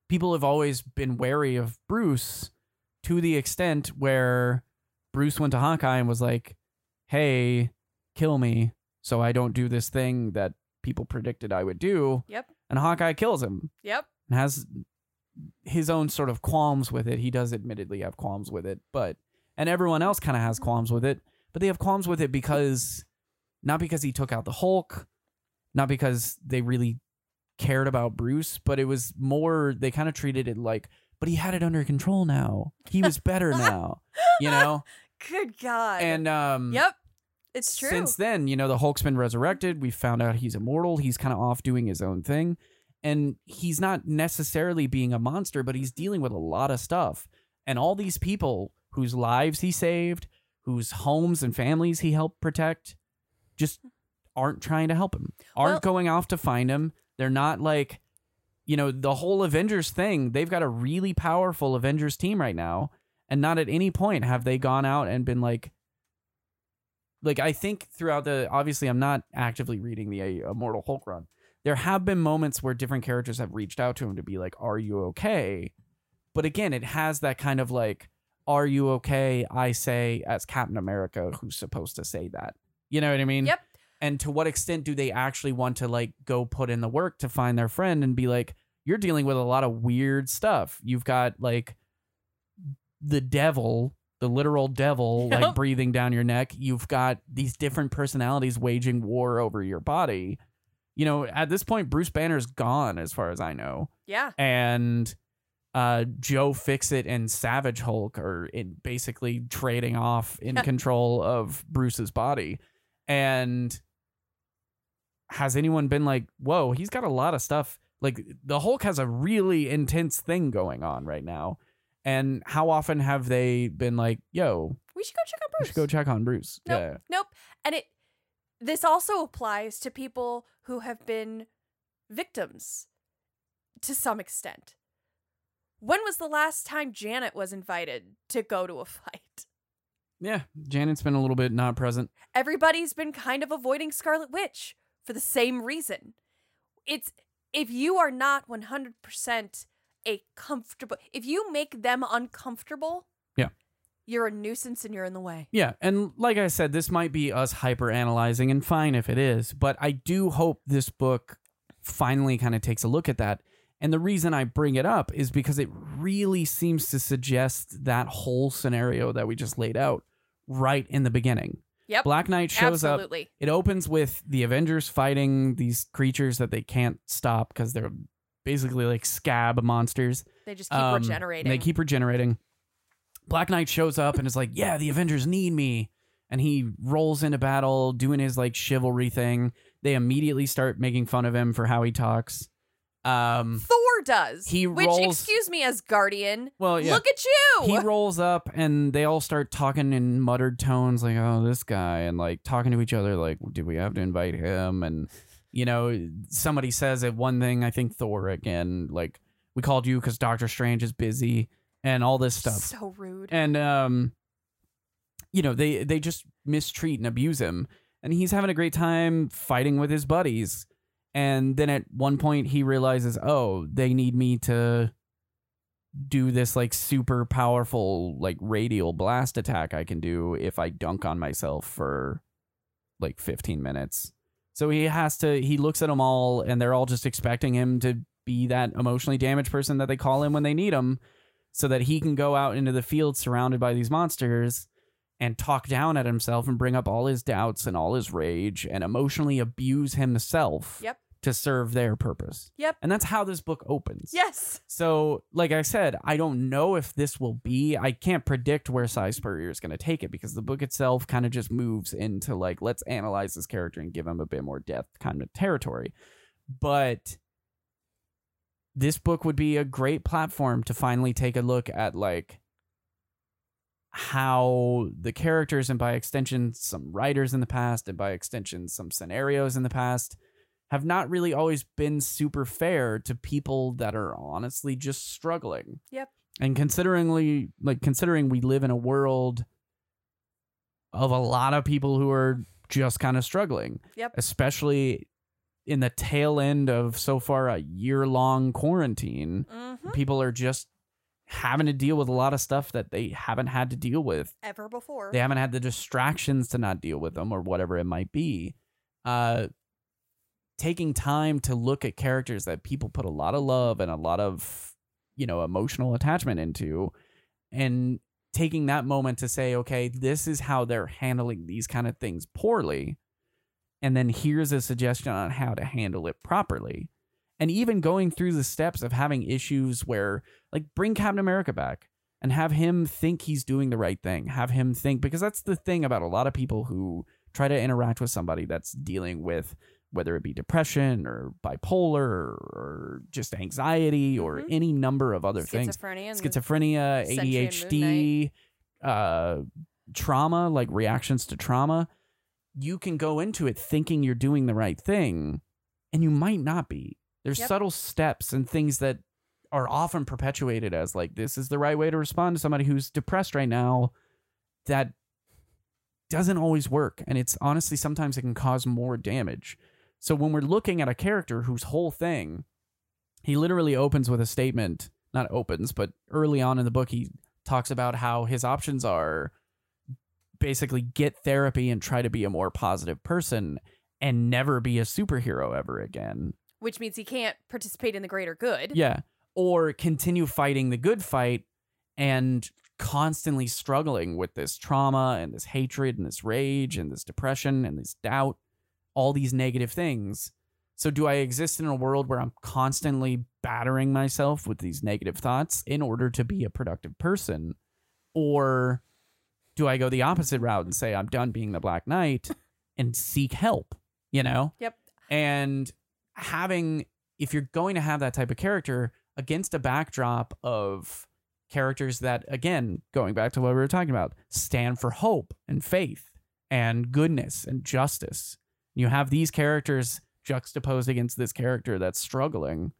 people have always been wary of bruce to the extent where bruce went to hawkeye and was like hey kill me so i don't do this thing that people predicted i would do Yep. and hawkeye kills him Yep. and has his own sort of qualms with it. He does admittedly have qualms with it, but and everyone else kind of has qualms with it, but they have qualms with it because not because he took out the Hulk, not because they really cared about Bruce, but it was more they kind of treated it like but he had it under control now. He was better now, you know? Good God. And um yep. It's true. since then, you know, the Hulk's been resurrected. We found out he's immortal. He's kind of off doing his own thing. And he's not necessarily being a monster, but he's dealing with a lot of stuff. And all these people whose lives he saved, whose homes and families he helped protect, just aren't trying to help him, aren't Well- going off to find him. They're not like, you know, the whole Avengers thing. They've got a really powerful Avengers team right now. And not at any point have they gone out and been like, like I think throughout the obviously I'm not actively reading the uh, Immortal Hulk run. There have been moments where different characters have reached out to him to be like, "Are you okay?" But again, it has that kind of like, "Are you okay?" I say as Captain America, who's supposed to say that. You know what I mean? Yep. And to what extent do they actually want to like go put in the work to find their friend and be like, "You're dealing with a lot of weird stuff. You've got like the devil." The literal devil, like breathing down your neck. You've got these different personalities waging war over your body you know, at this point, Bruce Banner's gone, as far as I know, yeah. and uh, Joe Fixit and Savage Hulk are in basically trading off in control of Bruce's body. And has anyone been like, "Whoa, he's got a lot of stuff." Like the Hulk has a really intense thing going on right now. And how often have they been like, "Yo, We should go check we Bruce. should go check on Bruce"? Nope. Yeah, Nope. And it this also applies to people who have been victims to some extent. When was the last time Janet was invited to go to a fight? yeah. Janet's been a little bit not present. Everybody's been kind of avoiding Scarlet Witch for the same reason. It's if you are not 100% a comfortable if you make them uncomfortable, Yeah. You're a nuisance and you're in the way. Yeah, and like I said, this might be us hyper analyzing, and fine if it is, but I do hope this book finally kind of takes a look at that. And the reason I bring it up is because it really seems to suggest that whole scenario that we just laid out right in the beginning. Yep. Black Knight shows up. Absolutely. It opens with the Avengers fighting these creatures that they can't stop because they're basically like scab monsters. They just keep Um, regenerating. They keep regenerating. Black Knight shows up and is like, "Yeah, the Avengers need me." And he rolls into battle doing his like chivalry thing. They immediately start making fun of him for how he talks. Um Thor does. He which, rolls- excuse me, as Guardian, well, yeah. look at you. He rolls up and they all start talking in muttered tones like, "Oh, this guy," and like talking to each other like, "Do we have to invite him?" And you know, somebody says it one thing. I think Thor again, like, "We called you because Doctor Strange is busy," and all this stuff. So rude. and um you know they they just mistreat and abuse him and he's having a great time fighting with his buddies and then at one point he realizes oh they need me to do this like super powerful like radial blast attack i can do if i dunk on myself for like 15 minutes so he has to he looks at them all and they're all just expecting him to be that emotionally damaged person that they call him when they need him so that he can go out into the field surrounded by these monsters and talk down at himself and bring up all his doubts and all his rage and emotionally abuse himself Yep. To serve their purpose. Yep. And that's how this book opens. Yes. So, like I said, I don't know if this will be. I can't predict where Si Spurrier is going to take it because the book itself kind of just moves into like, let's analyze this character and give him a bit more depth kind of territory. But this book would be a great platform to finally take a look at like how the characters and by extension some writers in the past and by extension some scenarios in the past have not really always been super fair to people that are honestly just struggling. Yep. And considering like considering we live in a world of a lot of people who are just kind of struggling. Yep. Especially in the tail end of so far a year long quarantine. hmm People are just having to deal with a lot of stuff that they haven't had to deal with Ever before. they haven't had the distractions to not deal with them or whatever it might be uh taking time to look at characters that people put a lot of love and a lot of you know emotional attachment into and taking that moment to say okay this is how they're handling these kind of things poorly and then here's a suggestion on how to handle it properly and even going through the steps of having issues where like bring Captain America back and have him think he's doing the right thing. Have him think because that's the thing about a lot of people who try to interact with somebody that's dealing with whether it be depression or bipolar or just anxiety or Mhm. any number of other things. Schizophrenia. and Schizophrenia, Sentry and Moon ADHD, uh, trauma, like reactions to trauma. You can go into it thinking you're doing the right thing, and you might not be. There's Yep. subtle steps and things that are often perpetuated as like this is the right way to respond to somebody who's depressed right now that doesn't always work and it's honestly sometimes it can cause more damage so when we're looking at a character whose whole thing he literally opens with a statement not opens but early on in the book he talks about how his options are basically get therapy and try to be a more positive person and never be a superhero ever again which means he can't participate in the greater good. yeah. Or continue fighting the good fight and constantly struggling with this trauma and this hatred and this rage and this depression and this doubt, all these negative things. So, do I exist in a world where I'm constantly battering myself with these negative thoughts in order to be a productive person? Or do I go the opposite route and say, I'm done being the Black Knight and seek help? You know? Yep. And having if you're going to have that type of character against a backdrop of characters that again going back to what we were talking about stand for hope and faith and goodness and justice you have these characters juxtaposed against this character that's struggling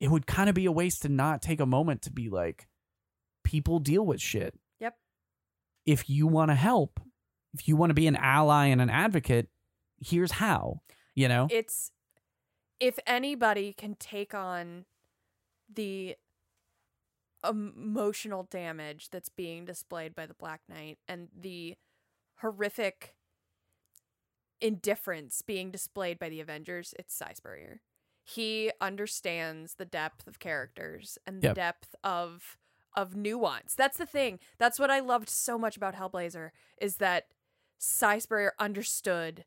it would kind of be a waste to not take a moment to be like people deal with shit Yep. if you want to help if you want to be an ally and an advocate here's how you know It's if anybody can take on the emotional damage that's being displayed by the Black Knight and the horrific indifference being displayed by the Avengers, it's Spurrier. He understands the depth of characters and the Yep. depth of of nuance. That's the thing. That's what I loved so much about Hellblazer is that Si understood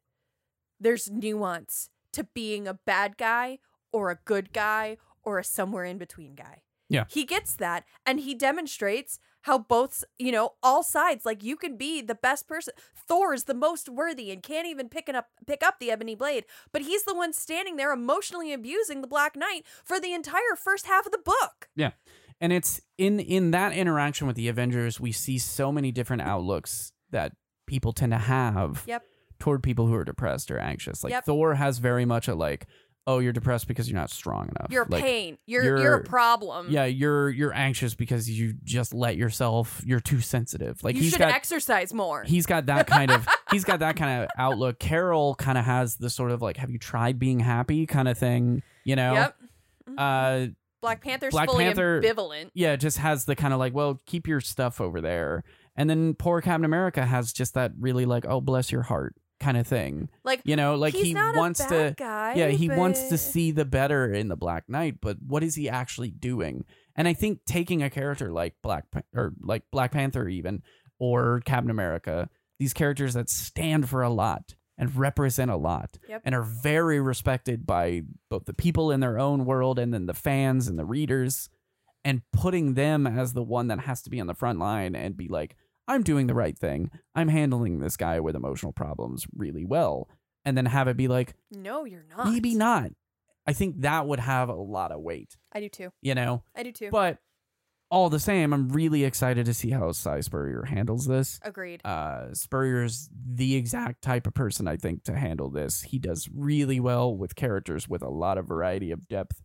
there's nuance to being a bad guy or a good guy or a somewhere in between guy. Yeah. He gets that and he demonstrates how both, you know, all sides like you can be the best person. Thor is the most worthy and can't even pick up pick up the ebony blade, but he's the one standing there emotionally abusing the Black Knight for the entire first half of the book. Yeah. And it's in in that interaction with the avengers we see so many different outlooks that people tend to have Yep. toward people who are depressed or anxious like Yep. thor has very much a like oh you're depressed because you're not strong enough You're like, pain. You're you're, you're- a problem. yeah you're you're anxious because you just let yourself you're too sensitive like you he's should got exercise more. he's got that kind of he's got that kind of outlook carol kind of has the sort of like have you tried being happy kind of thing you know Yep. uh Black Panther's Black fully Panther- ambivalent. yeah, just has the kind of like, well, keep your stuff over there. And then poor Captain America has just that really like, oh, bless your heart kind of thing. Like You know, like he wants to guy. Yeah, he wants to see the better in the Black Knight, but what is he actually doing? And I think taking a character like Black or like Black Panther even or Captain America. These characters that stand for a lot and represent a lot Yep. and are very respected by both the people in their own world and then the fans and the readers and putting them as the one that has to be on the front line and be like I'm doing the right thing. I'm handling this guy with emotional problems really well. And then have it be like No, you're not. maybe not. I think that would have a lot of weight, I do too. you know? I do too. But all the same, I'm really excited to see how Si Spurrier handles this. Agreed. Uh, Spurrier's the exact type of person I think to handle this. He does really well with characters with a lot of variety of depth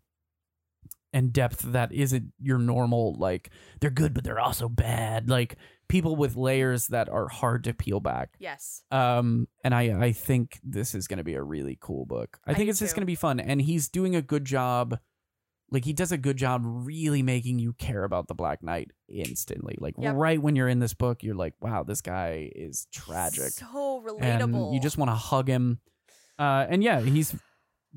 and depth that isn't your normal like they're good but they're also bad like people with layers that are hard to peel back. Yes. um and i i think this is going to be a really cool book. I, I think it's just going to be fun and he's doing a good job like he does a good job really making you care about the black knight instantly. Like Yep. right when you're in this book you're like wow this guy is tragic. So and relatable. you just want to hug him. Uh and yeah he's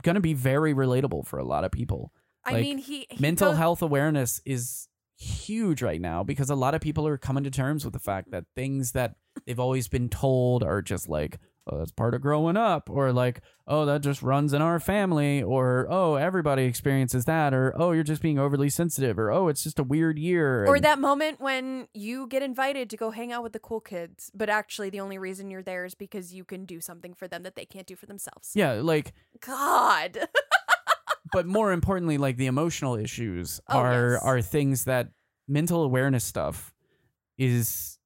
going to be very relatable for a lot of people I like, mean, he, he mental goes- health awareness is huge right now because a lot of people are coming to terms with the fact that things that they've always been told are just like oh that's part of growing up or like oh that just runs in our family or oh everybody experiences that or oh you're just being overly sensitive or oh it's just a weird year Or and- that moment when you get invited to go hang out with the cool kids, but actually the only reason you're there is because you can do something for them that they can't do for themselves. yeah like God. but more importantly like the emotional issues Oh, are yes. are things that mental awareness stuff is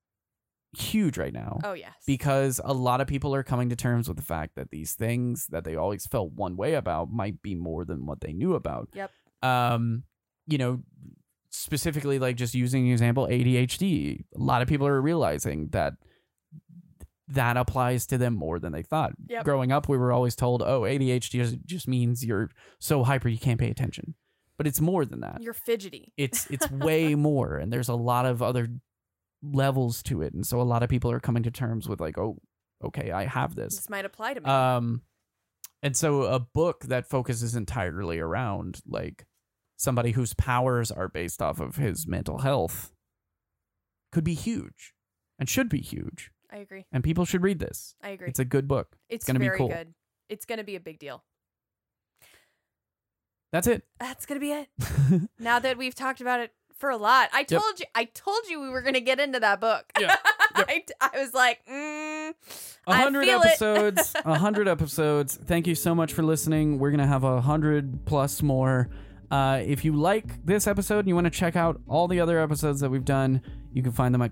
huge right now oh yes. because a lot of people are coming to terms with the fact that these things that they always felt one way about might be more than what they knew about. Yep. Um, you know, specifically like just using an example ADHD. A lot of people are realizing that that applies to them more than they thought. Yep. Growing up, we were always told, "Oh, ADHD just- means you're so hyper you can't pay attention." But it's more than that you're fidgety. it's it's way more and there's a lot of other levels to it and so a lot of people are coming to terms with like oh okay i have this This might apply to me. um and so a book that focuses entirely around like somebody whose powers are based off of his mental health could be huge and should be huge I agree. and people should read this I agree. it's a good book It's gonna be very cool. good. It's gonna be a big deal. that's it That's gonna be it. now that we've talked about it for a lot, I told you. I told you we were gonna get into that book. Yeah. Yep. I, I was like, mm, A I hundred feel episodes. A hundred episodes. Thank you so much for listening. We're gonna have a hundred plus more. Uh, if you like this episode and you want to check out all the other episodes that we've done, you can find them at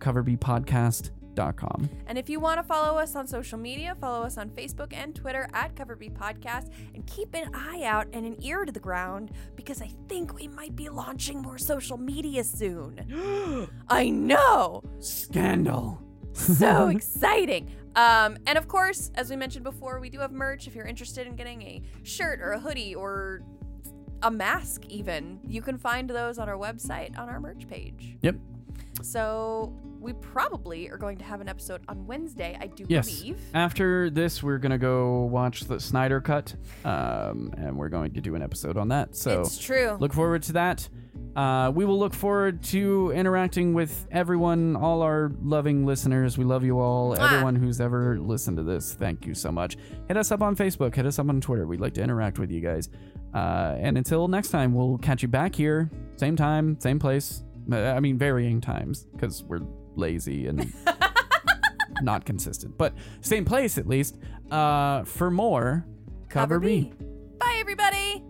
coverbpodcast.com. And if you want to follow us on social media, follow us on Facebook and Twitter at Cover B Podcast, and keep an eye out and an ear to the ground because I think we might be launching more social media soon. I know. Scandal. so exciting. Um, and of course, as we mentioned before, we do have merch. If you're interested in getting a shirt or a hoodie or a mask, even, you can find those on our website on our merch page. Yep. So we probably are going to have an episode on Wednesday, I do Yes. believe. After this, we're gonna go watch the Snyder Cut, um, and we're going to do an episode on that. So it's true. look forward to that. Uh, we will look forward to interacting with everyone, all our loving listeners. We love you all. Mwah. Everyone who's ever listened to this, thank you so much. Hit us up on Facebook, hit us up on Twitter. We'd like to interact with you guys. Uh, and until next time, we'll catch you back here, same time, same place. Uh, I mean, varying times because we're lazy and not consistent, but same place at least. Uh, for more, cover, cover B. B. Bye, everybody.